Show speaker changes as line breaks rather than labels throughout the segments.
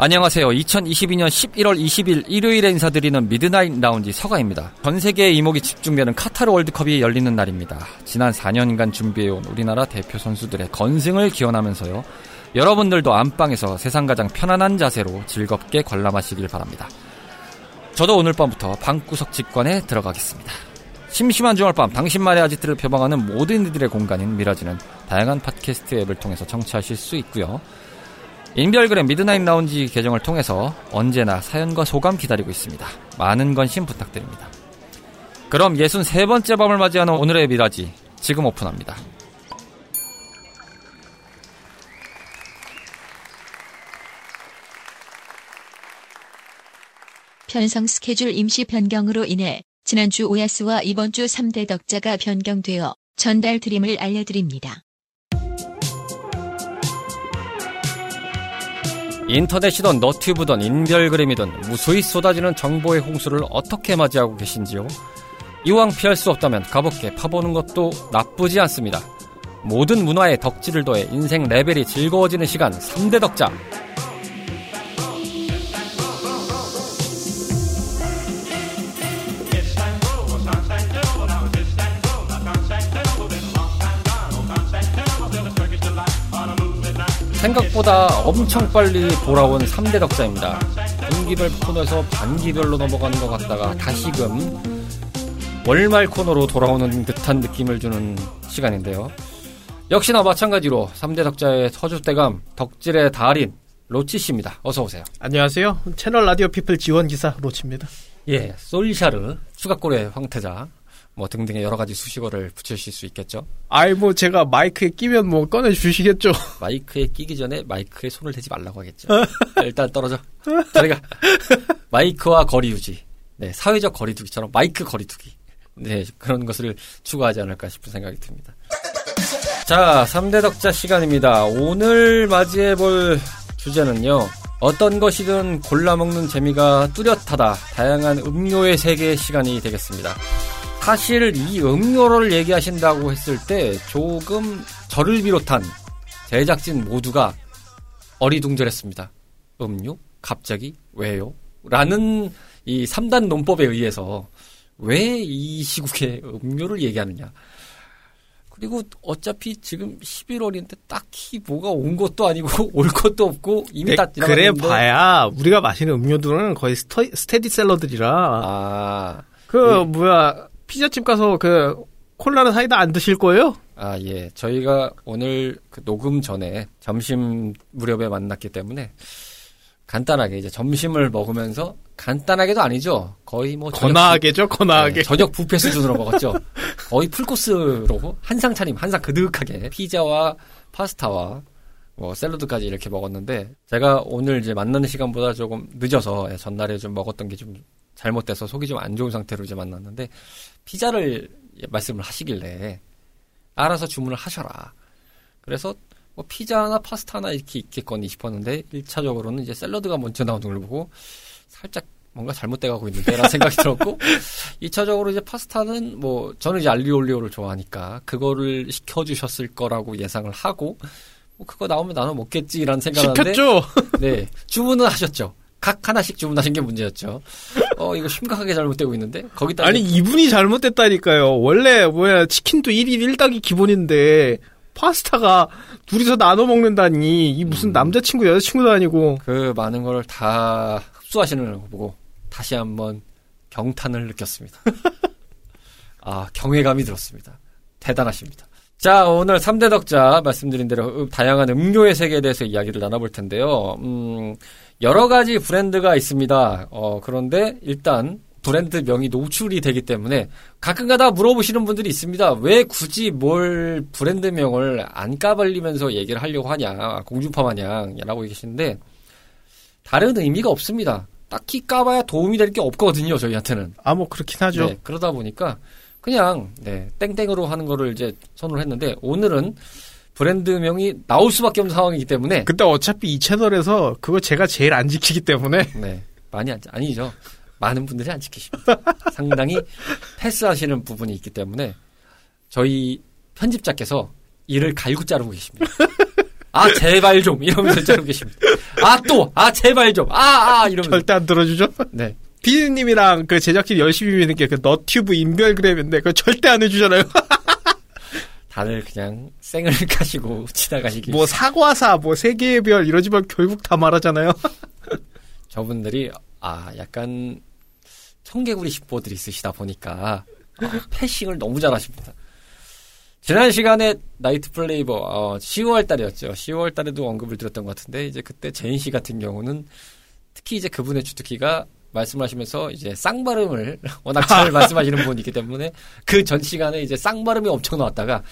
안녕하세요. 2022년 11월 20일 일요일에 인사드리는 Midnight Lounge 서가입니다. 전 세계의 이목이 집중되는 카타르 월드컵이 열리는 날입니다. 지난 4년간 준비해온 우리나라 대표 선수들의 건승을 기원하면서요. 여러분들도 안방에서 세상 가장 편안한 자세로 즐겁게 관람하시길 바랍니다. 저도 오늘 밤부터 방구석 직관에 들어가겠습니다. 심심한 주말 밤 당신만의 아지트를 표방하는 모든 이들의 공간인 미라지는 다양한 팟캐스트 앱을 통해서 청취하실 수 있고요. 인별그램 Midnight Lounge 계정을 통해서 언제나 사연과 소감 기다리고 있습니다. 많은 관심 부탁드립니다. 그럼 63번째 밤을 맞이하는 오늘의 미라지 지금 오픈합니다.
편성 스케줄 임시 변경으로 인해 지난주 오야스와 이번 주 3대 덕자가 변경되어 전달 드림을 알려드립니다.
인터넷이든 너튜브든 인별그램이든 무수히 쏟아지는 정보의 홍수를 어떻게 맞이하고 계신지요? 이왕 피할 수 없다면 가볍게 파보는 것도 나쁘지 않습니다. 모든 문화에 덕질을 더해 인생 레벨이 즐거워지는 시간 3대 덕자. 생각보다 엄청 빨리 돌아온 3대 덕자입니다. 분기별 코너에서 반기별로 넘어가는 것 같다가 다시금 월말 코너로 돌아오는 듯한 느낌을 주는 시간인데요. 역시나 마찬가지로 3대 덕자의 서주대감 덕질의 달인 로치 씨입니다. 어서 오세요.
안녕하세요. 채널 라디오 피플 지원 기사 로치입니다.
예, 솔샤르 추가골의 황태자 뭐 등등의 여러 가지 수식어를 붙이실 수 있겠죠.
아이 뭐 제가 마이크에 끼면 뭐 꺼내 주시겠죠.
마이크에 끼기 전에 마이크에 손을 대지 말라고 하겠죠. 일단 떨어져. 저리가 마이크와 거리 유지. 네, 사회적 거리두기처럼 마이크 거리두기. 네, 그런 것을 추구하지 않을까 싶은 생각이 듭니다. 자, 3대 덕자 시간입니다. 오늘 맞이해 볼 주제는요. 어떤 것이든 골라 먹는 재미가 뚜렷하다. 다양한 음료의 세계 시간이 되겠습니다. 사실 이 음료를 얘기하신다고 했을 때 조금 저를 비롯한 제작진 모두가 어리둥절했습니다. 음료? 갑자기? 왜요? 라는 이 3단 논법에 의해서 왜 이 시국에 음료를 얘기하느냐. 그리고 어차피 지금 11월인데 딱히 뭐가 온 것도 아니고 올 것도 없고 이미 다
지나갔는데 그래 봐야 우리가 마시는 음료들은 거의 스터, 스테디 셀러들이라
아.
그 예. 뭐야 피자집 가서 그 콜라는 사이다 안 드실 거예요?
아, 예. 저희가 오늘 그 녹음 전에 점심 무렵에 만났기 때문에 간단하게 이제 점심을 먹으면서 간단하게도 아니죠. 거의 뭐
거나하게죠, 거나하게. 네,
저녁 부페 수준으로 먹었죠. 거의 풀코스로 한상 차림, 한상 그득하게 피자와 파스타와 뭐 샐러드까지 이렇게 먹었는데 제가 오늘 이제 만나는 시간보다 조금 늦어서 예, 전날에 좀 먹었던 게 좀 잘못돼서 속이 좀 안 좋은 상태로 이제 만났는데 피자를 말씀을 하시길래 알아서 주문을 하셔라. 그래서 뭐 피자나 파스타나 이렇게 있겠거니 싶었는데 1차적으로는 이제 샐러드가 먼저 나오는 걸 보고 살짝 뭔가 잘못돼 가고 있는데 라는 생각이 들었고 2차적으로 이제 파스타는 뭐 저는 이제 알리올리오를 좋아하니까 그거를 시켜 주셨을 거라고 예상을 하고 뭐 그거 나오면 나눠 먹겠지라는 생각을
시켰죠.
네. 주문은 하셨죠. 각 하나씩 주문하신 게 문제였죠. 어, 이거 심각하게 잘못되고 있는데? 거기다.
아니, 이분이 잘못됐다니까요. 원래, 뭐야, 치킨도 1일 1닭이 기본인데, 파스타가 둘이서 나눠 먹는다니, 이 무슨 음. 남자친구, 여자친구도 아니고.
그 많은 걸 다 흡수하시는 걸 보고, 다시 한번 경탄을 느꼈습니다. 아, 경외감이 들었습니다. 대단하십니다. 자, 오늘 3대 덕자 말씀드린 대로 다양한 음료의 세계에 대해서 이야기를 나눠볼 텐데요. 음, 여러 가지 브랜드가 있습니다. 어, 그런데 일단 브랜드 명이 노출이 되기 때문에 가끔가다 물어보시는 분들이 있습니다. 왜 굳이 뭘 브랜드명을 안 까발리면서 얘기를 하려고 하냐, 공중파 마냥이라고 계시는데 다른 의미가 없습니다. 딱히 까봐야 도움이 될 게 없거든요, 저희한테는.
아, 뭐, 그렇긴 하죠.
네, 그러다 보니까 그냥 네, 땡땡으로 하는 거를 이제 선호를 했는데 오늘은 브랜드명이 나올 수밖에 없는 상황이기 때문에
근데 어차피 이 채널에서 그거 제가 제일 안 지키기 때문에
네, 많이 안, 아니죠. 많은 분들이 안 지키십니다. 상당히 패스하시는 부분이 있기 때문에 저희 편집자께서 이를 갈고 자르고 계십니다. 아 제발 좀 이러면서 자르고 계십니다. 아 또 아 제발 좀 아 아 이러면서
절대 안 들어주죠.
네
피디님이랑 그 제작진 열심히 미는 게 그 너튜브 인별그램인데 그거 절대 안 해주잖아요.
다들 그냥 생을 가시고 지나가시길
뭐 사과사, 뭐 세계의 별 이러지만 결국 다 말하잖아요.
저분들이 아 약간 청개구리 십보들이 있으시다 보니까 어, 패싱을 너무 잘하십니다. 지난 시간에 나이트 플레이버 어, 10월 달이었죠. 10월 달에도 언급을 드렸던 것 같은데 이제 그때 제인 씨 같은 경우는 특히 이제 그분의 주특기가 말씀하시면서 이제 쌍발음을 워낙 잘 말씀하시는 분이기 때문에 그 전 시간에 이제 쌍발음이 엄청 나왔다가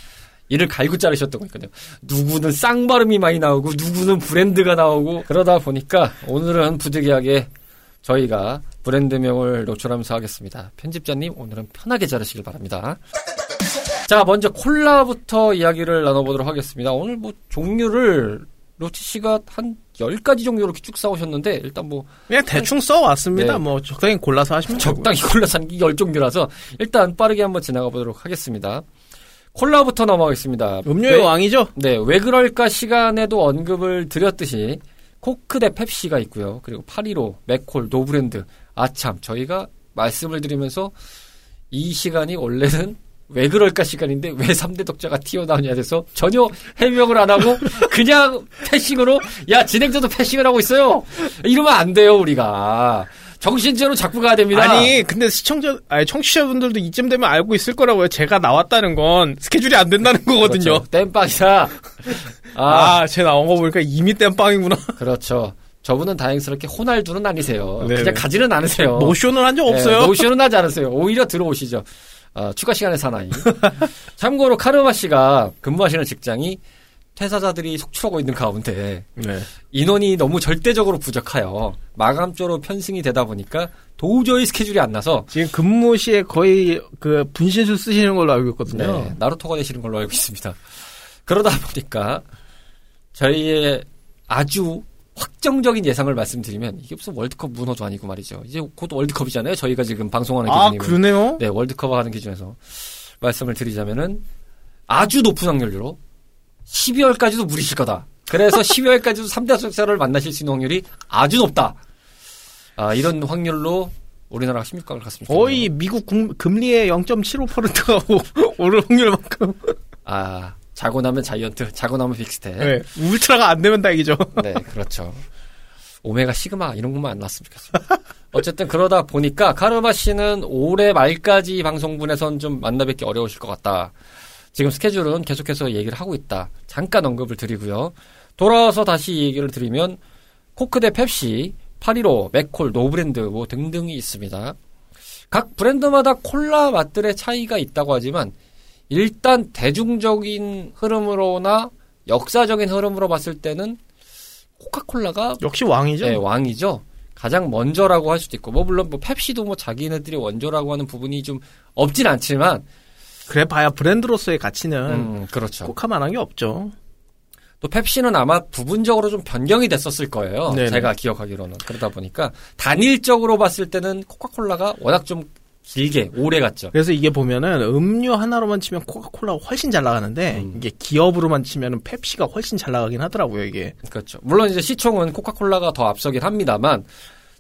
이를 갈고 자르셨던 거니까요. 누구는 쌍발음이 많이 나오고 누구는 브랜드가 나오고 그러다 보니까 오늘은 부득이하게 저희가 브랜드명을 노출하면서 하겠습니다. 편집자님 오늘은 편하게 자르시길 바랍니다. 자 먼저 콜라부터 이야기를 나눠보도록 하겠습니다. 오늘 뭐 종류를 로치 씨가 한 10가지 정도 이렇게 쭉 싸우셨는데 일단 뭐
그냥 대충 써왔습니다.
네.
뭐 적당히 골라서 하시면 되고요.
적당히 골라서 한게 10종류라서 일단 빠르게 한번 지나가 보도록 하겠습니다. 콜라부터 넘어가겠습니다.
음료의
왜-
왕이죠.
네, 왜 그럴까 시간에도 언급을 드렸듯이 코크 대 펩시가 있고요. 그리고 팔일오, 맥콜, 노브랜드, 아참 저희가 말씀을 드리면서 이 시간이 원래는 왜 그럴까 시간인데 왜 3대 덕자가 튀어나오냐 돼서 전혀 해명을 안 하고 그냥 패싱으로 야 진행자도 패싱을 하고 있어요. 이러면 안 돼요 우리가 정신제로 자꾸 가야 됩니다.
아니 근데 시청자, 아니 청취자분들도 이쯤 되면 알고 있을 거라고요. 제가 나왔다는 건 스케줄이 안 된다는 거거든요.
그렇죠. 땜빵이다. 아,
아, 제 나온 거 보니까 이미 땜빵이구나.
그렇죠. 저분은 다행스럽게 호날두는 아니세요.
네네.
그냥 가지는 않으세요.
노쇼는 한 적 없어요.
네, 노쇼는 하지 않으세요. 오히려 들어오시죠. 어, 추가 시간의 사나이. 참고로 카르마 씨가 근무하시는 직장이 퇴사자들이 속출하고 있는 가운데
네.
인원이 너무 절대적으로 부족하여 마감조로 편승이 되다 보니까 도저히 스케줄이 안 나서
지금 근무 시에 거의 그 분신술 쓰시는 걸로 알고 있거든요.
네, 나루토가 되시는 걸로 알고 있습니다. 그러다 보니까 저희의 아주 확정적인 예상을 말씀드리면 이게 무슨 월드컵 문어도 아니고 말이죠. 이제 곧 월드컵이잖아요. 저희가 지금 방송하는
아,
기준이면.
그러네요.
네, 월드컵 하는 기준에서 말씀을 드리자면은 아주 높은 확률로 12월까지도 물리실 거다. 그래서 12월까지도 3대 적자를 만나실 수 있는 확률이 아주 높다. 아, 이런 확률로 우리나라가 16강을 갔습니다.
거의 미국 금, 금리의 0.75%가 오를 확률만큼.
아, 자고 나면 자이언트, 자고 나면 빅스텝.
네. 울트라가 안 되면 다행이죠.
네, 그렇죠. 오메가 시그마 이런 것만 안 나왔으면 좋겠습니다. 어쨌든 그러다 보니까 카르마 씨는 올해 말까지 방송분에선 좀 만나뵙기 어려우실 것 같다. 지금 스케줄은 계속해서 얘기를 하고 있다. 잠깐 언급을 드리고요. 돌아와서 다시 얘기를 드리면 코크 대 펩시, 팔일오, 맥콜, 노브랜드 뭐 등등이 있습니다. 각 브랜드마다 콜라 맛들의 차이가 있다고 하지만 일단 대중적인 흐름으로나 역사적인 흐름으로 봤을 때는 코카콜라가
역시 왕이죠.
네, 왕이죠. 가장 먼저라고 할 수도 있고, 뭐, 물론, 뭐, 펩시도 뭐, 자기네들이 원조라고 하는 부분이 좀 없진 않지만,
그래 봐야 브랜드로서의 가치는
음, 그렇죠.
꼭 하만한 게 없죠.
또 펩시는 아마 부분적으로 좀 변경이 됐었을 거예요.
네네.
제가 기억하기로는. 그러다 보니까, 단일적으로 봤을 때는 코카콜라가 워낙 좀 길게, 오래 갔죠.
그래서 이게 보면은 음료 하나로만 치면 코카콜라가 훨씬 잘 나가는데
음.
이게 기업으로만 치면은 펩시가 훨씬 잘 나가긴 하더라고요 이게.
그렇죠. 물론 이제 시총은 코카콜라가 더 앞서긴 합니다만,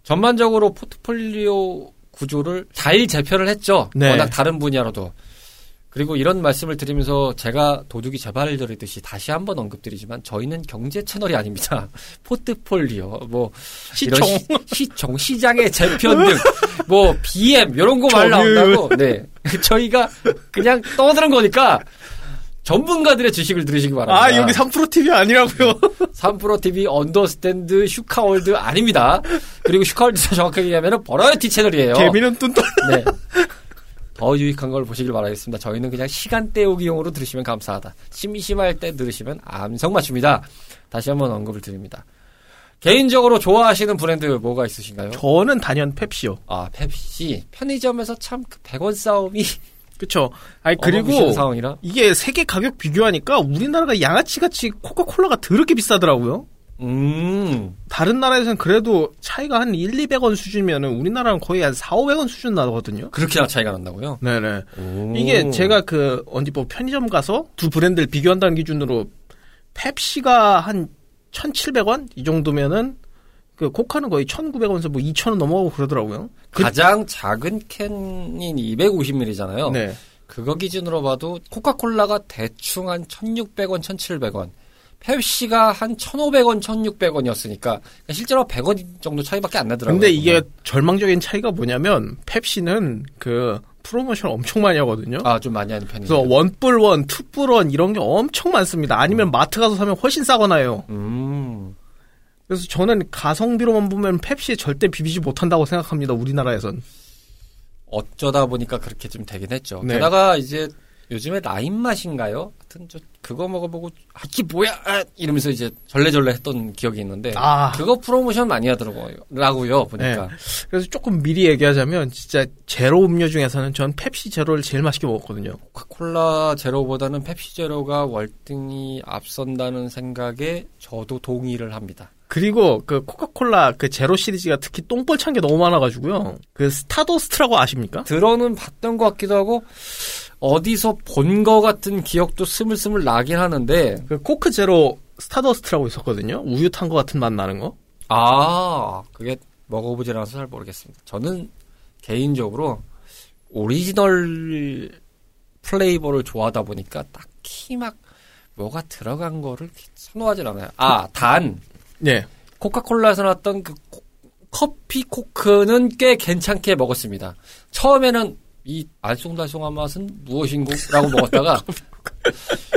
전반적으로 포트폴리오 구조를 잘 재편을 했죠.
네.
워낙 다른 분야로도. 그리고 이런 말씀을 드리면서 제가 도둑이 제발을 저리듯이 다시 한번 언급드리지만 저희는 경제 채널이 아닙니다. 포트폴리오, 뭐
시총.
시, 시총, 시장의 재편 등, 뭐 BM 이런 거 말. 나온다고. 네, 저희가 그냥 떠드는 거니까 전문가들의 지식을 들으시기 바랍니다.
아, 여기 3프로 TV 아니라고요?
3프로 TV understand 슈카월드 아닙니다. 그리고 슈카월드 정확하게 얘기하면 버라이어티 채널이에요.
개미는 뚠뚠.
네. 더 유익한 걸 보시길 바라겠습니다. 저희는 그냥 시간 때우기용으로 들으시면 감사하다. 심심할 때 들으시면 안성맞춤입니다. 다시 한번 언급을 드립니다. 개인적으로 좋아하시는 브랜드 뭐가 있으신가요?
저는 단연 펩시요.
아, 펩시. 편의점에서 참 그 100원 싸움이
그쵸. 아니, 그리고
상황이라.
이게 세계 가격 비교하니까 우리나라가 양아치같이 코카콜라가 더럽게 비싸더라고요.
음.
다른 나라에서는 그래도 차이가 한 1, 200원 수준이면은 우리나라는 거의 한 4, 500원 수준 나거든요.
그렇게나 차이가 난다고요?
네네.
오.
이게 제가 그 어디 뭐 편의점 가서 두 브랜드를 비교한다는 기준으로 펩시가 한 1,700원 이 정도면은 그 코카는 거의 1,900원에서 뭐 2,000원 넘어가고 그러더라고요. 그-
가장 작은 캔인 250ml잖아요.
네.
그거 기준으로 봐도 코카콜라가 대충 한 1,600원, 1,700원. 펩시가 한 1,500원, 1,600원이었으니까 실제로 100원 정도 차이밖에 안 나더라고요.
근데 이게 절망적인 차이가 뭐냐면 펩시는 그 프로모션 엄청 많이 하거든요.
아, 좀 많이 하는 편이에요.
그래서 원뿔 원, 투뿔 원 이런 게 엄청 많습니다. 아니면 마트 가서 사면 훨씬 싸거나요.
음.
그래서 저는 가성비로만 보면 펩시에 절대 비비지 못한다고 생각합니다. 우리나라에선.
어쩌다 보니까 그렇게 좀 되긴 했죠.
네.
게다가 이제 요즘에 라임 맛인가요? 하여튼 저 그거 먹어보고 아, 이게 뭐야? 아, 이러면서 이제 절레절레 했던 기억이 있는데
아.
그거 프로모션 많이 하더라고요. 라고요 보니까.
그래서 조금 미리 얘기하자면 진짜 제로 음료 중에서는 전 펩시 제로를 제일 맛있게 먹었거든요.
코카콜라 제로보다는 펩시 제로가 월등히 앞선다는 생각에 저도 동의를 합니다.
그리고 그 코카콜라 그 제로 시리즈가 특히 똥볼 찬 게 너무 많아가지고요. 그 스타더스트라고 아십니까?
들어는 봤던 것 같기도 하고 어디서 본것 같은 기억도 스물스물 나긴 하는데
그 코크 제로 스타더스트라고 있었거든요. 우유 탄것 같은 맛 나는 거.
아 그게 먹어보지 않아서 잘 모르겠습니다. 저는 개인적으로 오리지널 flavor를 좋아하다 보니까 딱히 막 뭐가 들어간 거를 선호하진 않아요. 아 단
네.
코카콜라에서 나왔던 그 코- 커피 코크는 꽤 괜찮게 먹었습니다. 처음에는 이 알쏭달쏭한 맛은 무엇인고라고 먹었다가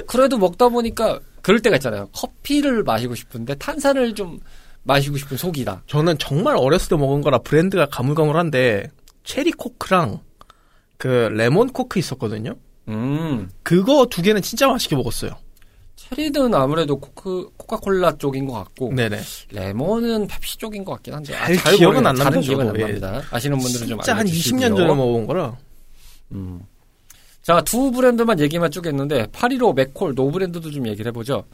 그래도 먹다 보니까 그럴 때가 있잖아요. 커피를 마시고 싶은데 탄산을 좀 마시고 싶은 속이다.
저는 정말 어렸을 때 먹은 거라 브랜드가 가물가물한데 체리 코크랑 그 레몬 코크 있었거든요.
음,
그거 두 개는 진짜 맛있게 먹었어요.
체리는 아무래도 코크 코카콜라 쪽인 것 같고
네네.
레몬은 펩시 쪽인 것 같긴 한데
잘 기억은 안
모르겠어요. 다른
납니다,
기억은 안
저도. 예.
납니다. 아시는 분들은 좀
진짜 한
알려주시고요.
20년 전에 먹은 거라.
음. 자, 두 브랜드만 얘기만 쭉 했는데, 815, 맥콜, 노 브랜드도 좀 얘기를 해보죠.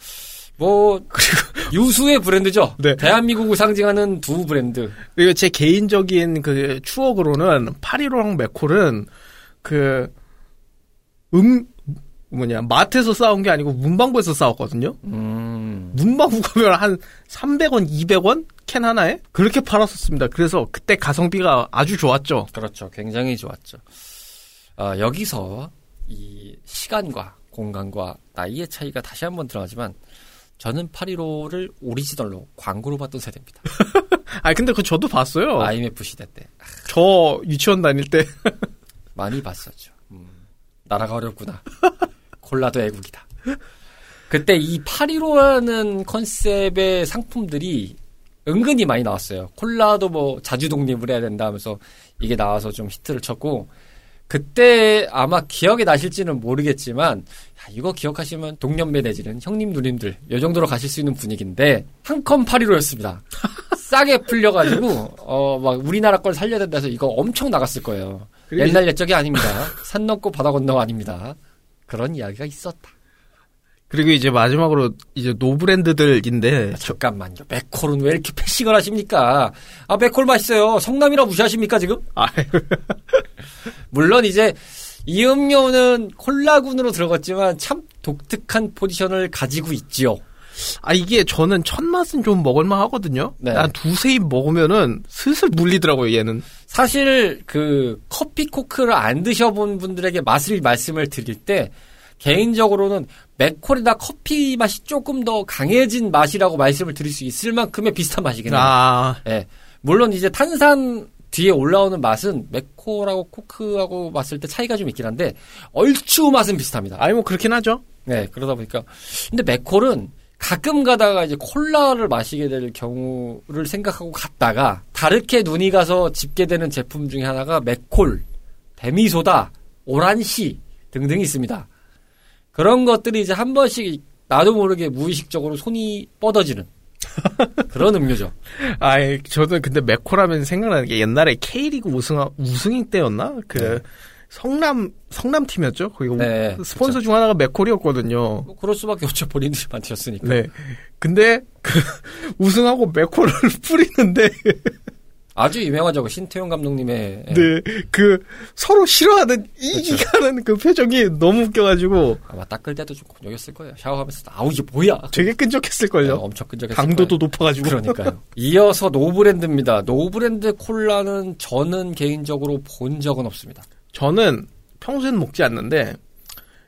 뭐, 유수의 브랜드죠.
네.
대한민국을 상징하는 두 브랜드.
그리고 제 개인적인 그 추억으로는 팔일오랑 맥콜은 그, 음, 뭐냐, 마트에서 싸운 게 아니고 문방구에서 싸웠거든요?
음.
문방구 가면 한 300원, 200원? 캔 하나에? 그렇게 팔았었습니다. 그래서 그때 가성비가 아주 좋았죠.
그렇죠. 굉장히 좋았죠. 아, 여기서 이 시간과 공간과 나이의 차이가 다시 한번 들어가지만, 저는 815를 오리지널로 광고로 봤던 세대입니다.
아 근데 그거 저도 봤어요.
IMF 시대 때.
저 유치원 다닐 때.
많이 봤었죠. 음, 나라가 어렵구나. 콜라도 애국이다. 그때 이 815라는 컨셉의 상품들이 은근히 많이 나왔어요. 콜라도 뭐 자주 독립을 해야 된다 하면서 이게 나와서 좀 히트를 쳤고 그때 아마 기억이 나실지는 모르겠지만 야, 이거 기억하시면 동년배 내지는 형님 누님들 요 정도로 가실 수 있는 분위기인데 한컴 815였습니다. 싸게 풀려가지고 어 막 우리나라 걸 살려야 된다 해서 이거 엄청 나갔을 거예요. 옛날 옛적이 아닙니다. 산 넘고 바다 건너 아닙니다. 그런 이야기가 있었다.
그리고 이제 마지막으로 이제 노브랜드들인데
아, 잠깐만요. 맥콜은 왜 이렇게 패싱을 하십니까? 아, 맥콜 맛있어요. 성남이라 무시하십니까, 지금?
아,
물론 이제 이 음료는 콜라군으로 들어갔지만 참 독특한 포지션을 가지고 있지요.
아 이게 저는 첫 맛은 좀 먹을만 하거든요.
네.
한 두세 입 먹으면은 슬슬 물리더라고요, 얘는.
사실 그 커피 코크를 안 드셔본 분들에게 맛을 말씀을 드릴 때 개인적으로는 맥콜이나 커피 맛이 조금 더 강해진 맛이라고 말씀을 드릴 수 있을 만큼의 비슷한 맛이긴 해요.
아,
예. 물론 이제 탄산 뒤에 올라오는 맛은 맥코라고 코크하고 봤을 때 차이가 좀 있긴 한데 얼추 맛은 비슷합니다.
아니 뭐 그렇긴 하죠.
네, 그러다 보니까 근데 맥콜은 가끔 가다가 이제 콜라를 마시게 될 경우를 생각하고 갔다가 다르게 눈이 가서 집게 되는 제품 중에 하나가 맥콜, 데미소다, 오란시 등등이 있습니다. 그런 것들이 이제 한 번씩 나도 모르게 무의식적으로 손이 뻗어지는 그런 음료죠.
아, 저도 근데 맥코라면 생각나는 게 옛날에 K리그 우승 우승인 때였나? 그
네.
성남 성남 팀이었죠. 거기
네,
스폰서 중 하나가 맥콜이었거든요.
뭐 그럴 수밖에 없죠. 본인들이 만드셨으니까.
네. 근데 그 우승하고 맥콜을 뿌리는데
아주 유명하죠. 그 신태용 감독님의 예.
네. 그 서로 싫어하는 이기가는 그 표정이 너무 웃겨가지고
아마 닦을 때도 좀 곤욕했을 거예요. 샤워하면서 아우 이게 뭐야?
되게 끈적했을걸요.
네, 엄청 끈적했을
강도도
거예요.
높아가지고.
그러니까요. 이어서 노브랜드입니다. 노브랜드 콜라는 저는 개인적으로 본 적은 없습니다.
저는 평소에는 먹지 않는데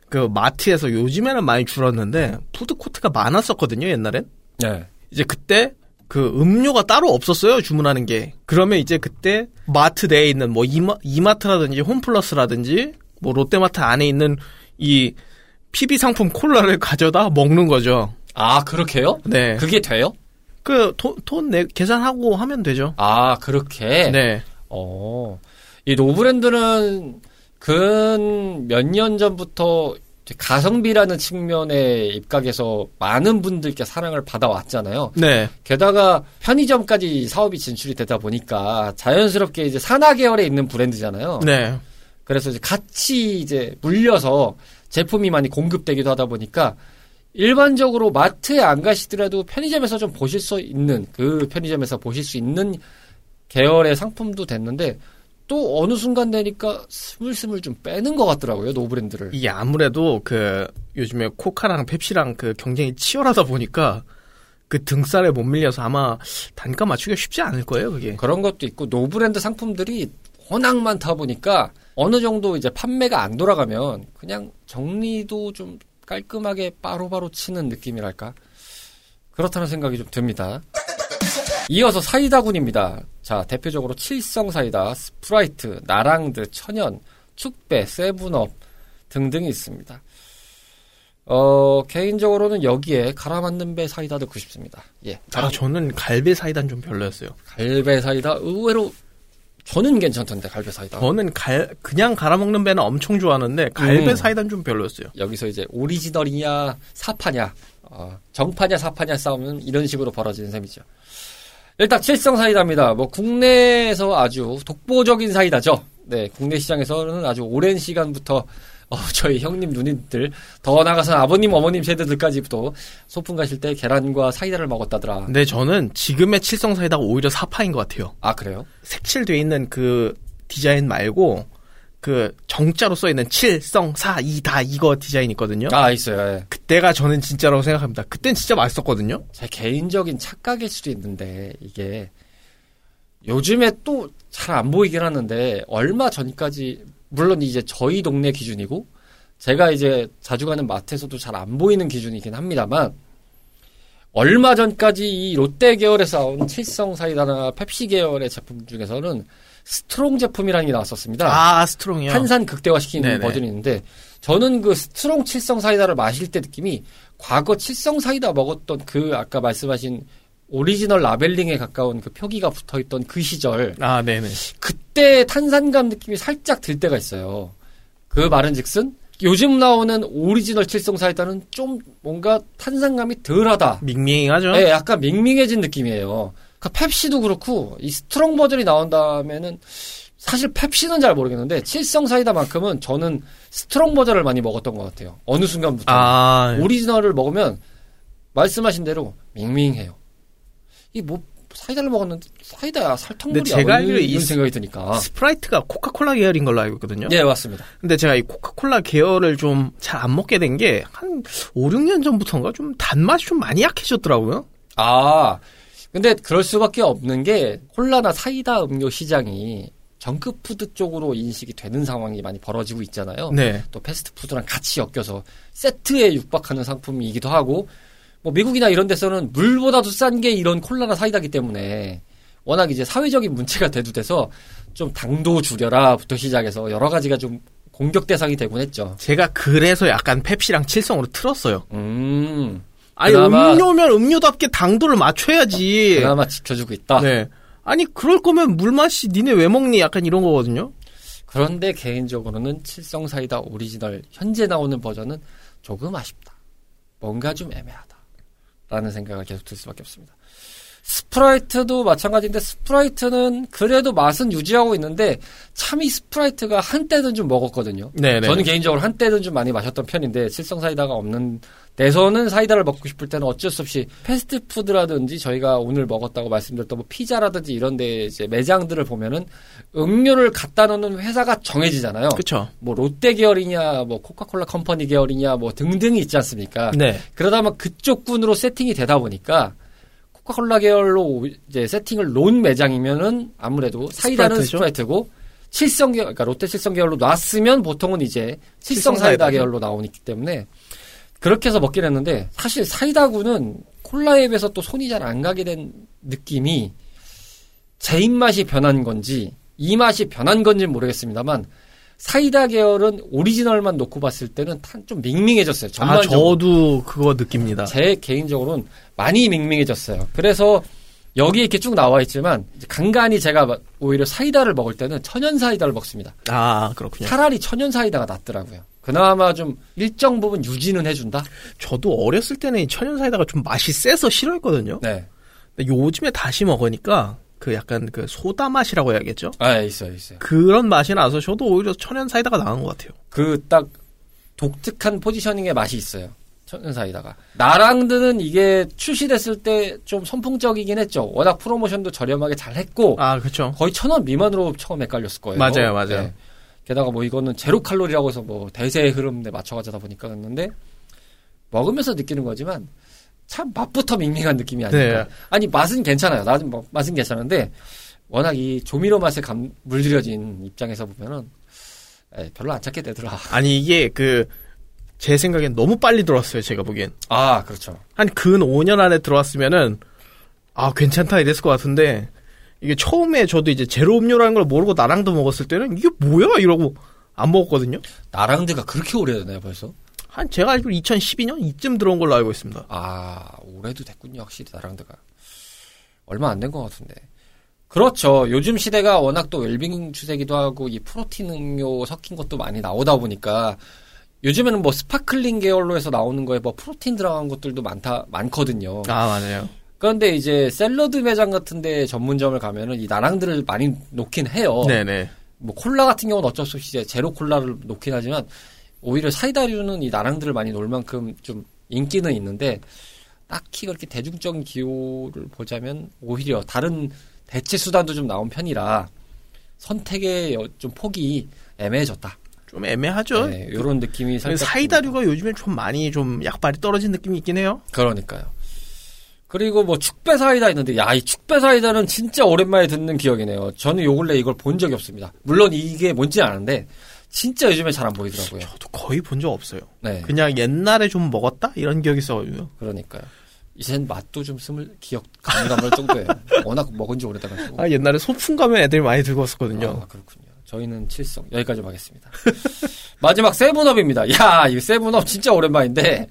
그 마트에서 요즘에는 많이 줄었는데 푸드코트가 많았었거든요 옛날엔
네.
이제 그때 그 음료가 따로 없었어요 주문하는 게 그러면 이제 그때 마트 내에 있는 뭐 이마, 이마트라든지 홈플러스라든지 뭐 롯데마트 안에 있는 이 PB 상품 콜라를 가져다 먹는 거죠
아 그렇게요?
네
그게 돼요?
그돈내 계산하고 하면 되죠
아 그렇게.
네
어. 이 노브랜드는 근 몇 년 전부터 가성비라는 측면의 입각에서 많은 분들께 사랑을 받아왔잖아요.
네.
게다가 편의점까지 사업이 진출이 되다 보니까 자연스럽게 이제 산하 계열에 있는 브랜드잖아요.
네.
그래서 이제 같이 이제 물려서 제품이 많이 공급되기도 하다 보니까 일반적으로 마트에 안 가시더라도 편의점에서 좀 보실 수 있는 그 편의점에서 보실 수 있는 계열의 상품도 됐는데 또 어느 순간 되니까 스물스물 좀 빼는 것 같더라고요 노브랜드를.
이게 아무래도 그 요즘에 코카랑 펩시랑 그 경쟁이 치열하다 보니까 그 등살에 못 밀려서 아마 단가 맞추기가 쉽지 않을 거예요, 그게.
그런 것도 있고 노브랜드 상품들이 워낙 많다 보니까 어느 정도 이제 판매가 안 돌아가면 그냥 정리도 좀 깔끔하게 바로바로 치는 느낌이랄까 그렇다는 생각이 좀 듭니다. 이어서 사이다군입니다. 자 대표적으로 칠성 사이다, 스프라이트, 나랑드, 천연, 축배, 세븐업 등등이 있습니다. 어 개인적으로는 여기에 갈아 만든 배 사이다 넣고 싶습니다. 예,
아, 저는 갈배 사이다는 좀 별로였어요.
갈배 사이다 의외로 저는 괜찮던데 갈배 사이다.
저는 갈 그냥 갈아 먹는 배는 엄청 좋아하는데 갈배
음.
사이다는 좀 별로였어요.
여기서 이제 오리지널이냐 사파냐 어, 정파냐 사파냐 싸움은 이런 식으로 벌어지는 셈이죠. 일단 칠성 사이다입니다. 뭐 국내에서 아주 독보적인 사이다죠. 네, 국내 시장에서는 아주 오랜 시간부터 어, 저희 형님 누님들 더 나가서는 아버님 어머님 세대들까지부터 소풍 가실 때 계란과 사이다를 먹었다더라.
근데 저는 지금의 칠성 사이다가 오히려 사파인 것 같아요.
아 그래요?
색칠돼 있는 그 디자인 말고 그 정자로 써 있는 칠성 사이다 이거 디자인 있거든요.
아 있어요. 예.
그때가 저는 진짜라고 생각합니다. 그땐 진짜 맛있었거든요.
제 개인적인 착각일 수도 있는데 이게 요즘에 또 잘 안 보이긴 하는데 얼마 전까지 물론 이제 저희 동네 기준이고 제가 이제 자주 가는 마트에서도 잘 안 보이는 기준이긴 합니다만 얼마 전까지 이 롯데 계열에서 나온 칠성 사이다나 펩시 계열의 제품 중에서는 strong 제품이라는 게 나왔었습니다.
아, strong이요.
탄산 극대화시키는
네네.
버전이 있는데 저는 그 strong 칠성 사이다를 마실 때 느낌이 과거 칠성 사이다 먹었던 그 아까 말씀하신 오리지널 labeling에 가까운 그 표기가 붙어 있던 그 시절
아, 네네.
그때 탄산감 느낌이 살짝 들 때가 있어요. 그 말은 즉슨 요즘 나오는 오리지널 칠성 사이다는 좀 뭔가 탄산감이 덜하다.
밍밍하죠?
네, 약간 밍밍해진 느낌이에요. 그 펩시도 그렇고 이 strong 버전이 나온 다음에는 사실 펩시는 잘 모르겠는데 칠성 사이다만큼은 저는 strong 버전을 많이 먹었던 것 같아요. 어느 순간부터
아,
오리지널을 먹으면 말씀하신 대로 밍밍해요. 이뭐 사이다를 먹었는데 사이다야 설탕물이야.
근데 제가
뭐
알기로
이 생각이 드니까.
스프라이트가 코카콜라 계열인 걸로 알고 있거든요.
네 맞습니다.
근데 제가 이 코카콜라 계열을 좀 잘 안 먹게 된 게 한 5, 6년 전부터인가 좀 단맛이 좀 많이 약해졌더라고요.
아 근데 그럴 수밖에 없는 게 콜라나 사이다 음료 시장이 정크푸드 쪽으로 인식이 되는 상황이 많이 벌어지고 있잖아요.
네.
또 패스트푸드랑 같이 엮여서 세트에 육박하는 상품이기도 하고 뭐 미국이나 이런 데서는 물보다도 싼 게 이런 콜라나 사이다기 때문에 워낙 이제 사회적인 문제가 대두돼서 좀 당도 줄여라부터 시작해서 여러 가지가 좀 공격 대상이 되곤 했죠.
제가 그래서 약간 펩시랑 칠성으로 틀었어요.
음,
아니
그나마-
음료면 음료답게 당도를 맞춰야지.
그나마 지켜주고 있다.
네. 아니 그럴 거면 물 마시지 얘네 왜 먹니? 약간 이런 거거든요.
그런데 개인적으로는 칠성 사이다 오리지널 현재 나오는 버전은 조금 아쉽다. 뭔가 좀 애매하다. 라는 생각을 계속 들 수밖에 없습니다. 스프라이트도 마찬가지인데 스프라이트는 그래도 맛은 유지하고 있는데 참 이 스프라이트가 한때는 좀 먹었거든요.
네네.
저는 개인적으로 한때는 좀 많이 마셨던 편인데 칠성 사이다가 없는 데서는 사이다를 먹고 싶을 때는 어쩔 수 없이 패스트푸드라든지 저희가 오늘 먹었다고 말씀드렸던 뭐 피자라든지 이런 데 이제 매장들을 보면은 음료를 갖다 놓는 회사가 정해지잖아요.
그쵸.
뭐 롯데 계열이냐 뭐 코카콜라 컴퍼니 계열이냐 뭐 등등이 있지 않습니까?
네.
그러다 보면 그쪽 군으로 세팅이 되다 보니까 코카콜라 계열로 이제 세팅을 놓은 매장이면은 아무래도 사이다는
스프라이트죠?
스프라이트고 칠성 계열, 그러니까 롯데 칠성 계열로 놨으면 보통은 이제 칠성 사이다. 계열로 나오기 때문에 그렇게 해서 먹긴 했는데 사실 사이다군은 콜라에 비해서 또 손이 잘 안 가게 된 느낌이 제 입맛이 변한 건지 이 맛이 변한 건지 모르겠습니다만 사이다 계열은 오리지널만 놓고 봤을 때는 탄- 좀 밍밍해졌어요.
아
전반적으로.
저도 그거 느낍니다.
제 개인적으로는 많이 밍밍해졌어요. 그래서 여기 이렇게 쭉 나와 있지만 간간히 제가 마- 오히려 사이다를 먹을 때는 천연 사이다를 먹습니다.
아 그렇군요.
차라리 천연 사이다가 낫더라고요. 그나마 좀 일정 부분 유지는 해준다.
저도 어렸을 때는 이 천연 사이다가 좀 맛이 세서 싫어했거든요.
네,
근데 요즘에 다시 먹으니까 그 약간 그 소다 맛이라고 해야겠죠.
아 있어요, 있어요.
그런 맛이 나서 저도 오히려 천연 사이다가 나은 것 같아요.
그 딱 독특한 포지셔닝의 맛이 있어요. 천연 사이다가 나랑드는 이게 출시됐을 때 좀 선풍적이긴 했죠. 워낙 프로모션도 저렴하게 잘 했고
아 그렇죠.
거의 천 원 미만으로 처음 헷갈렸을 거예요.
맞아요, 맞아요.
네. 게다가 뭐 이거는 제로 칼로리라고 해서 뭐 대세의 흐름에 맞춰가지다 보니까 그랬는데 먹으면서 느끼는 거지만 참 맛부터 밍밍한 느낌이 아닐까.
네.
아니 맛은 괜찮아요. 나는 뭐 맛은 괜찮은데 워낙 이 조미료 맛에 감, 물들여진 입장에서 보면은 에, 별로 안 찾게 되더라.
아니 이게 그 제 생각엔 너무 빨리 들어왔어요. 제가 보기엔
아 그렇죠.
한 근 5년 안에 들어왔으면은 아 괜찮다 이랬을 것 같은데 이게 처음에 저도 이제 제로 음료라는 걸 모르고 나랑드 먹었을 때는 이게 뭐야 이러고 안 먹었거든요.
나랑드가 그렇게 오래됐나요 벌써?
한 제가 알기로 2012년 이쯤 들어온 걸로 알고 있습니다.
아, 오래도 됐군요, 확실히 나랑드가. 얼마 안 된 것 같은데. 그렇죠. 요즘 시대가 워낙 또 웰빙 추세기도 하고 이 프로틴 음료 섞인 것도 많이 나오다 보니까 요즘에는 뭐 sparkling 계열로 해서 나오는 거에 뭐 프로틴 들어간 것들도 많다, 많거든요.
아 맞아요.
그런데 이제 샐러드 매장 같은데 전문점을 가면은 이 나랑들을 많이 놓긴 해요.
네네.
뭐 콜라 같은 경우는 어쩔 수 없이 이제 제로 콜라를 놓긴 하지만 오히려 사이다류는 이 나랑들을 많이 놓을 만큼 좀 인기는 있는데 딱히 그렇게 대중적인 기호를 보자면 오히려 다른 대체 수단도 좀 나온 편이라 선택의 여- 좀 폭이 애매해졌다.
좀 애매하죠.
네, 이런 느낌이 살짝
사이다류가 요즘에 좀 많이 좀 약발이 떨어진 느낌이 있긴 해요.
그러니까요. 그리고 뭐 축배 사이다 있는데 야 이 축배 사이다는 진짜 오랜만에 듣는 기억이네요. 저는 요 근래 이걸 본 적이 없습니다. 물론 이게 뭔지 아는데 진짜 요즘에 잘 안 보이더라고요.
저도 거의 본 적 없어요.
네,
그냥 옛날에 좀 먹었다 이런 기억이 있어가지고.
그러니까요. 이젠 맛도 좀 스물 기억 가물가물 정도예요. 워낙 먹은 지 오래돼가지고.
아 옛날에 소풍 가면 애들이 많이 들고 왔었거든요.
아, 그렇군요. 저희는 칠성 여기까지 하겠습니다. 마지막 세븐업입니다. 야, 이 세븐업 진짜 오랜만인데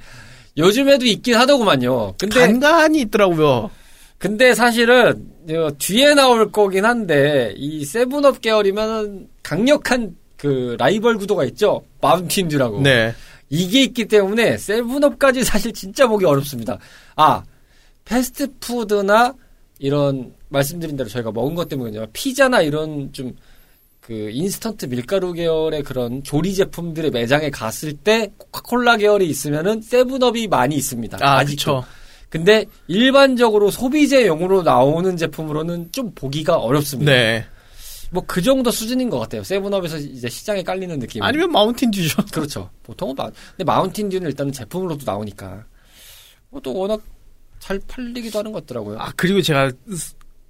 요즘에도 있긴 하더구만요. 근데
간간히 있더라고요.
근데 사실은 어, 뒤에 나올 거긴 한데 이 세븐업 계열이면 강력한 그 라이벌 구도가 있죠. 마운틴듀라고.
네.
이게 있기 때문에 세븐업까지 사실 진짜 보기 어렵습니다. 아 패스트푸드나 이런 말씀드린 대로 저희가 먹은 것 때문에 피자나 이런 좀 그 인스턴트 밀가루 계열의 그런 조리 제품들의 매장에 갔을 때 코카콜라 계열이 있으면은 세븐업이 많이 있습니다.
아,
아직도.
그쵸.
근데 일반적으로 소비재용으로 나오는 제품으로는 좀 보기가 어렵습니다.
네.
뭐 그 정도 수준인 것 같아요. 세븐업에서 이제 시장에 깔리는 느낌.
아니면 마운틴듀죠.
그렇죠. 보통은 마, 근데 마운틴듀는 일단은 제품으로도 나오니까 뭐또 워낙 잘 팔리기도 하는 것 같더라고요.
아 그리고 제가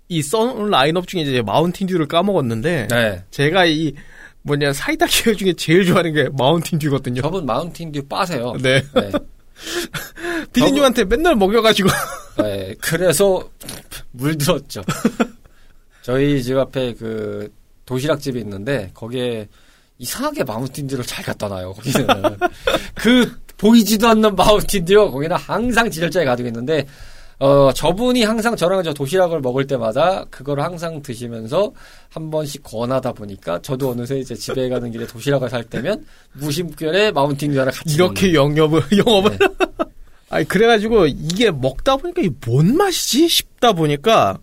이 썬 라인업 중에 이제 마운틴 듀를 까먹었는데
네.
제가 이 뭐냐 사이다 계열 중에 제일 좋아하는 게 마운틴 듀거든요.
저분 마운틴 듀 빠세요.
네.
네.
피디님한테 맨날 먹여가지고
네. 그래서 물들었죠. 저희 집 앞에 그 도시락집이 있는데 거기에 이상하게 마운틴 듀를 잘 갖다 놔요. 거기는 그 보이지도 않는 마운틴 듀 거기는 항상 지절자에 가지고 있는데 어 저분이 항상 저랑 저 도시락을 먹을 때마다 그걸 항상 드시면서 한 번씩 권하다 보니까 저도 어느새 이제 집에 가는 길에 도시락을 살 때면 무심결에 마운틴듀 하나 같이
이렇게 영업을 영업을
네.
아니 그래가지고 이게 먹다 보니까 이게 뭔 맛이지 싶다 보니까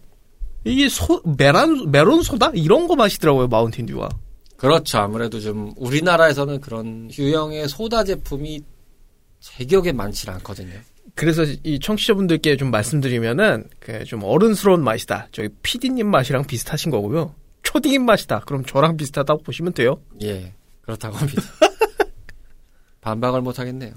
이게 소 메론 메론 소다 이런 거 맛이더라고요 마운틴 듀가
그렇죠. 아무래도 좀 우리나라에서는 그런 유형의 소다 제품이 제격에 많지 않거든요.
그래서 이 청취자분들께 좀 말씀드리면은 그 좀 어른스러운 맛이다 저희 피디님 맛이랑 비슷하신 거고요 초딩인 맛이다 그럼 저랑 비슷하다고 보시면 돼요
예, 그렇다고 합니다. 반박을 못 하겠네요.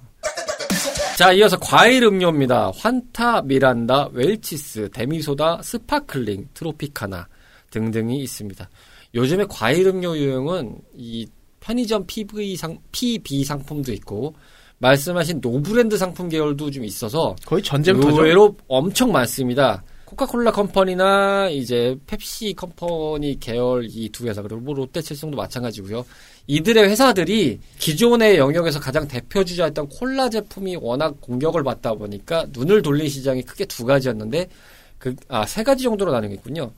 자, 이어서 과일 음료입니다. 환타, 미란다, 웰치스, 데미소다, sparkling, 트로피카나 등등이 있습니다. 요즘에 과일 음료 유형은 이 편의점 PV 상, PB 상품도 있고 말씀하신 노브랜드 상품 계열도 좀 있어서
거의 전쟁터죠
의외로 엄청 많습니다. 코카콜라 컴퍼니나 이제 펩시 컴퍼니 계열 이 두 회사 그리고 뭐 롯데 칠성도 마찬가지고요. 이들의 회사들이 기존의 영역에서 가장 대표 주자였던 콜라 제품이 워낙 공격을 받다 보니까 눈을 돌린 시장이 크게 두 가지였는데 그 아 세 가지 정도로 나뉘겠군요.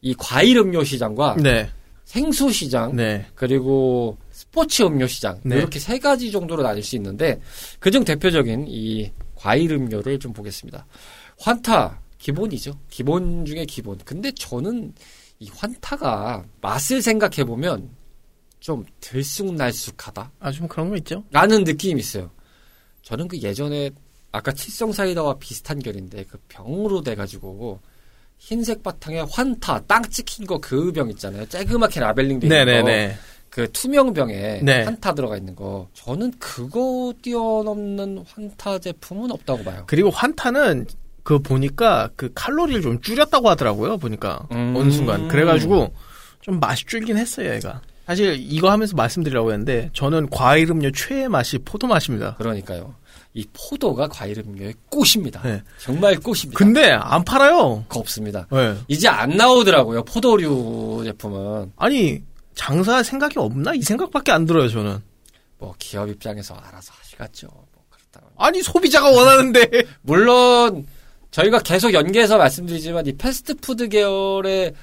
이 과일 음료 시장과
네
생수 시장
네.
그리고 스포츠 음료 시장
네.
이렇게 세 가지 정도로 나뉠 수 있는데 그중 대표적인 이 과일 음료를 좀 보겠습니다. 환타 기본이죠. 기본 중에 기본. 근데 저는 이 환타가 맛을 생각해 보면 좀 들쑥날쑥하다.
아 좀 그런 거 있죠
라는 느낌이 있어요. 저는 그 예전에 아까 칠성 사이다와 비슷한 결인데 그 병으로 돼 가지고 흰색 바탕에 환타 땅 찍힌 거 그 병 있잖아요. 쬐그맣게 라벨링 돼 있는 거.
네네네
그 투명 병에
네.
환타 들어가 있는 거. 저는 그거 뛰어넘는 환타 제품은 없다고 봐요.
그리고 환타는 그 보니까 그 칼로리를 좀 줄였다고 하더라고요 보니까
음.
어느 순간 그래가지고 좀 맛이 줄긴 했어요 얘가 사실 이거 하면서 말씀드리려고 했는데 저는 과일 음료 최애 맛이 포도 맛입니다
그러니까요. 이 포도가 과일 음료의 꽃입니다.
네.
정말 꽃입니다.
근데 안 팔아요
그거 없습니다.
네.
이제 안 나오더라고요. 포도류 제품은.
아니 장사할 생각이 없나 이 생각밖에 안 들어요 저는
뭐 기업 입장에서 알아서 하시겠죠. 뭐 그렇다고.
아니 소비자가 원하는데
물론 저희가 계속 연계해서 말씀드리지만 이 패스트푸드 계열의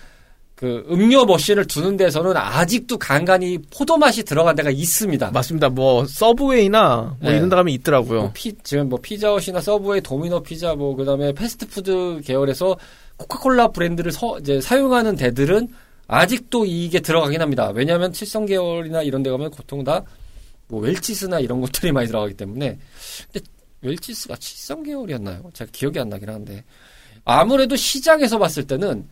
그 음료 machine을 두는 데서는 아직도 간간히 포도 맛이 들어간 데가 있습니다.
맞습니다 뭐 서브웨이나 뭐
네.
이런 데 가면 있더라고요
뭐 피, 지금 뭐 피자헛이나 서브웨이, 도미노 피자 뭐 그다음에 패스트푸드 계열에서 코카콜라 브랜드를 서- 이제 사용하는 데들은 아직도 이게 들어가긴 합니다. 왜냐하면 칠성 계열이나 이런 데 가면 보통 다 뭐 웰치스나 이런 것들이 많이 들어가기 때문에 근데 웰치스가 칠성 계열이었나요? 제가 기억이 안 나긴 하는데 아무래도 시장에서 봤을 때는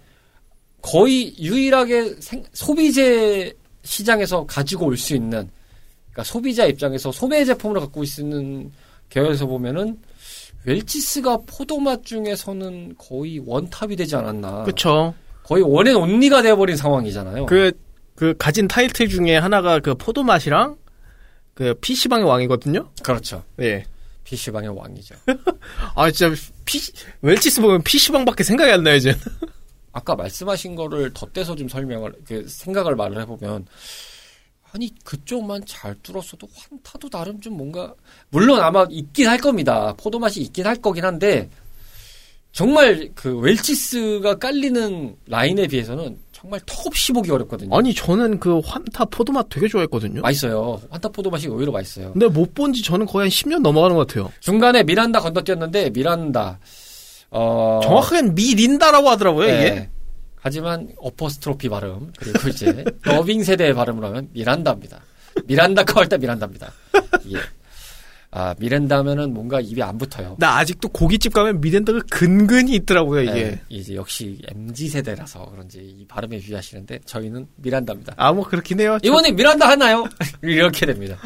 거의 유일하게 생- 소비재 시장에서 가지고 올 수 있는 그러니까 소비자 입장에서 소매 제품으로 갖고 있는 계열에서 보면은 웰치스가 포도맛 중에서는 거의 원탑이 되지 않았나.
그쵸
거의 one and only가 되어버린 상황이잖아요.
그, 그 가진 타이틀 중에 하나가 그 포도 맛이랑 그 PC방의 왕이거든요
그렇죠.
예.
PC방의 왕이죠.
아 진짜 피 웰치스 보면 PC방밖에 생각이 안 나요 이제
아까 말씀하신 거를 덧대서 좀 설명을, 그 생각을 말을 해보면, 아니, 그쪽만 잘 뚫었어도 환타도 나름 좀 뭔가, 물론 아마 있긴 할 겁니다. 포도 맛이 있긴 할 거긴 한데, 정말 그 웰치스가 깔리는 라인에 비해서는 정말 턱없이 보기 어렵거든요.
아니 저는 그 환타 포도 맛 되게 좋아했거든요
맛있어요. 환타 포도 맛이 의외로 맛있어요.
근데 못 본 지 저는 거의 한 10년 넘어가는 것 같아요
중간에 미란다 건너뛰었는데 미란다 어
정확하게는 미린다라고 하더라고요
네.
이게
하지만 어퍼스트로피 발음 그리고 이제 더빙 세대의 발음을 하면 미란다입니다. 미란다가 할때 미란다입니다. 예. 아 미란다면은 뭔가 입에 안 붙어요.
나 아직도 고깃집 가면 미린다가 근근히 있더라고요 이게
네, 이제 역시 mz 세대라서 그런지 이 발음에 유의하시는데 저희는 미란다입니다.
아 뭐 그렇긴 해요 저-
이번에 미란다 하나요? 이렇게 됩니다.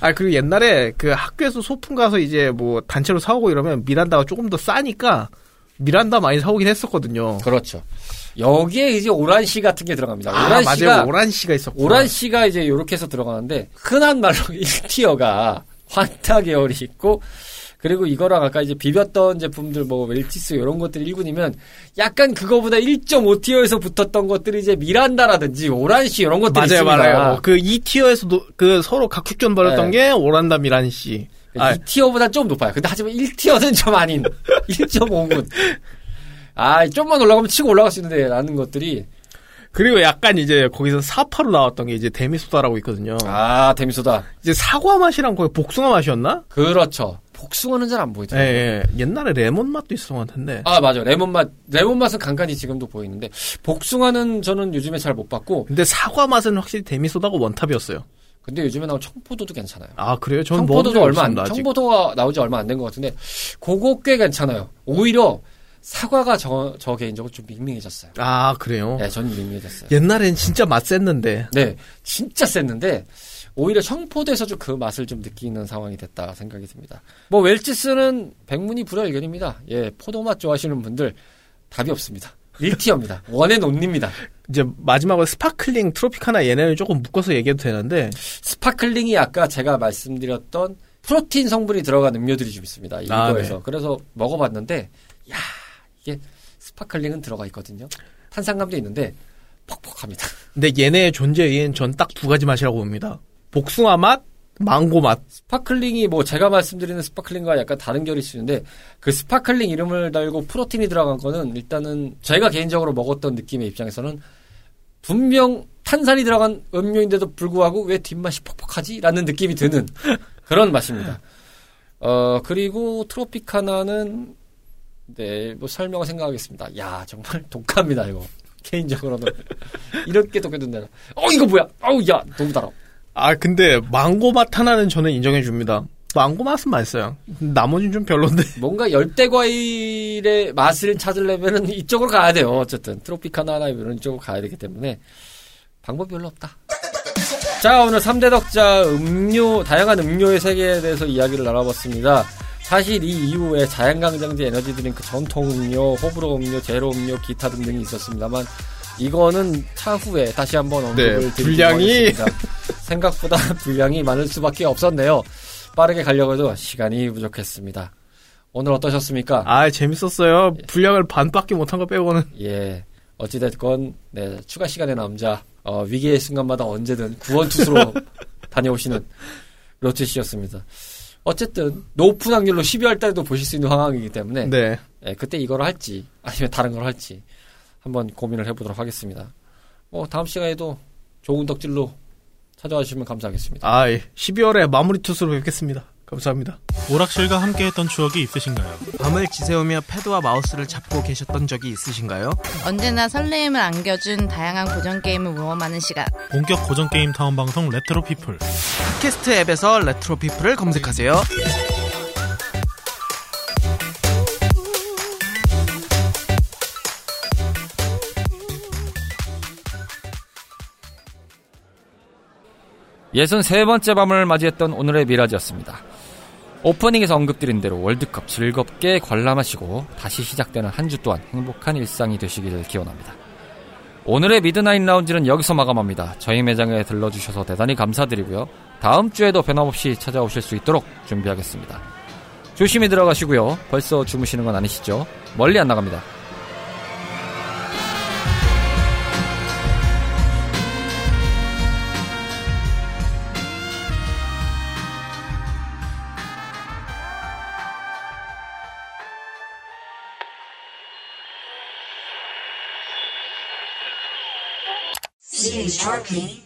아 그리고 옛날에 그 학교에서 소풍 가서 이제 뭐 단체로 사오고 이러면 미란다가 조금 더 싸니까 미란다 많이 사오긴 했었거든요
그렇죠. 여기에 이제 오란 씨 같은 게 들어갑니다.
아
오란
맞아요
씨가
오란 씨가 있었고
오란 씨가 이제 이렇게 해서 들어가는데 흔한 말로 1티어가 환타 계열이 있고 그리고 이거랑 아까 이제 비볐던 제품들 뭐 웰치스 이런 것들 1군이면 약간 그거보다 1.5티어에서 붙었던 것들이 이제 미란다라든지 오란시 이런 것들이
맞아요,
있습니다.
맞아요. 그 2티어에서도 그 서로 각축전 벌였던
네.
게 오란다 미란 씨. 아,
2티어보다 좀 높아요. 근데 하지만 1티어는 좀 아닌 1.5군. 아, 좀만 올라가면 치고 올라갈 수 있는데 라는 것들이
그리고 약간 이제 거기서 사파로 나왔던 게 이제 데미소다라고 있거든요.
아, 데미소다.
이제 사과 맛이랑 거의 복숭아 맛이었나?
그렇죠. 복숭아는 잘안
예,
보이더라고요.
예. 옛날에 레몬 맛도 있었던 것 같은데.
아, 맞아. 레몬 맛. 레몬 맛은 간간히 지금도 보이는데 복숭아는 저는 요즘에 잘 못 봤고
근데 사과 맛은 확실히 데미소다가 원탑이었어요.
근데 요즘에 나온 청포도도 괜찮아요.
아, 그래요? 저는
청포도도 얼마 안,
아직.
청포도가 나온 지 얼마 안 된 것 같은데 그거 꽤 괜찮아요. 오히려 사과가 저, 저 개인적으로 좀 밍밍해졌어요.
아, 그래요?
네, 저는 밍밍해졌어요.
옛날엔 진짜 맛 셌는데.
네, 진짜 셌는데 오히려 청포도에서 좀 그 맛을 좀 느끼는 상황이 됐다 생각이 듭니다. 뭐 웰치스는 백문이 불여일견입니다. 예, 포도 맛 좋아하시는 분들 답이 없습니다. 1tier입니다. one and only입니다.
이제 마지막으로 sparkling, 트로피카나 얘네를 조금 묶어서 얘기해도 되는데.
sparkling이 아까 제가 말씀드렸던 프로틴 성분이 들어간 음료들이 좀 있습니다.
아,
이거에서.
네.
그래서 먹어봤는데, 야 이게 sparkling은 들어가 있거든요. 탄산감도 있는데 퍽퍽합니다.
근데 얘네의 존재에는 전 딱 두 가지 맛이라고 봅니다. 복숭아 맛, 망고 맛.
sparkling이 뭐 제가 말씀드리는 sparkling과 약간 다른 결이 있는데 그 sparkling 이름을 달고 프로틴이 들어간 거는 일단은 제가 개인적으로 먹었던 느낌의 입장에서는 분명 탄산이 들어간 음료인데도 불구하고 왜 뒷맛이 퍽퍽하지? 라는 느낌이 드는 그런 맛입니다. 어, 그리고 트로피카나는 네, 뭐 설명을 생각하겠습니다. 야, 정말 독합니다, 이거. 개인적으로는. 이렇게 독해둔다. 어, 이거 뭐야? 어우, 야, 너무 달아.
아, 근데 망고 맛 하나는 저는 인정해 줍니다. 망고 맛은 맛있어요. 나머지는 좀 별론데.
뭔가 열대 과일의 맛을 찾으려면은 이쪽으로 가야 돼요. 어쨌든 트로피카나나 이런 쪽으로 가야 되기 때문에 방법이 별로 없다. 자, 오늘 3대 덕자 음료, 다양한 음료의 세계에 대해서 이야기를 나눠봤습니다. 사실 이 이후에 자양강장제 에너지 드링크, 전통 음료, 호불호 음료, 제로 음료, 기타 등등이 있었습니다만 이거는 차후에 다시 한번 언급을
네, 분량이-
하겠습니다. 생각보다 분량이 많을 수밖에 없었네요. 빠르게 가려고 해도 시간이 부족했습니다. 오늘 어떠셨습니까?
아, 재밌었어요. 분량을 반밖에 못한 거 빼고는.
예. 어찌됐건, 네, 추가 시간의 남자, 어, 위기의 순간마다 언제든 구원투수로 다녀오시는 로치 씨였습니다. 어쨌든, 높은 확률로 12월 달에도 보실 수 있는 상황이기 때문에,
네.
예, 그때 이거를 할지, 아니면 다른 걸 할지, 한번 고민을 해보도록 하겠습니다. 뭐, 다음 시간에도 좋은 덕질로 찾아와 주시면 감사하겠습니다.
아, 12월에 마무리 투수로 뵙겠습니다. 감사합니다.
오락실과 함께했던 추억이 있으신가요?
밤을 지새우며 패드와 마우스를 잡고 계셨던 적이 있으신가요?
언제나 설레임을 안겨준 다양한 고전 게임을 모험하는 시간.
본격 고전 게임 타운 방송 레트로 피플.
팟캐스트 앱에서 레트로 피플을 검색하세요.
예선 세 번째 밤을 맞이했던 오늘의 미라지였습니다. 오프닝에서 언급드린 대로 월드컵 즐겁게 관람하시고 다시 시작되는 한주 동안 행복한 일상이 되시기를 기원합니다. 오늘의 미드나잇 라운지는 여기서 마감합니다. 저희 매장에 들러주셔서 대단히 감사드리고요. 다음 주에도 변함없이 찾아오실 수 있도록 준비하겠습니다. 조심히 들어가시고요. 벌써 주무시는 건 아니시죠? 멀리 안 나갑니다.
Sharpie.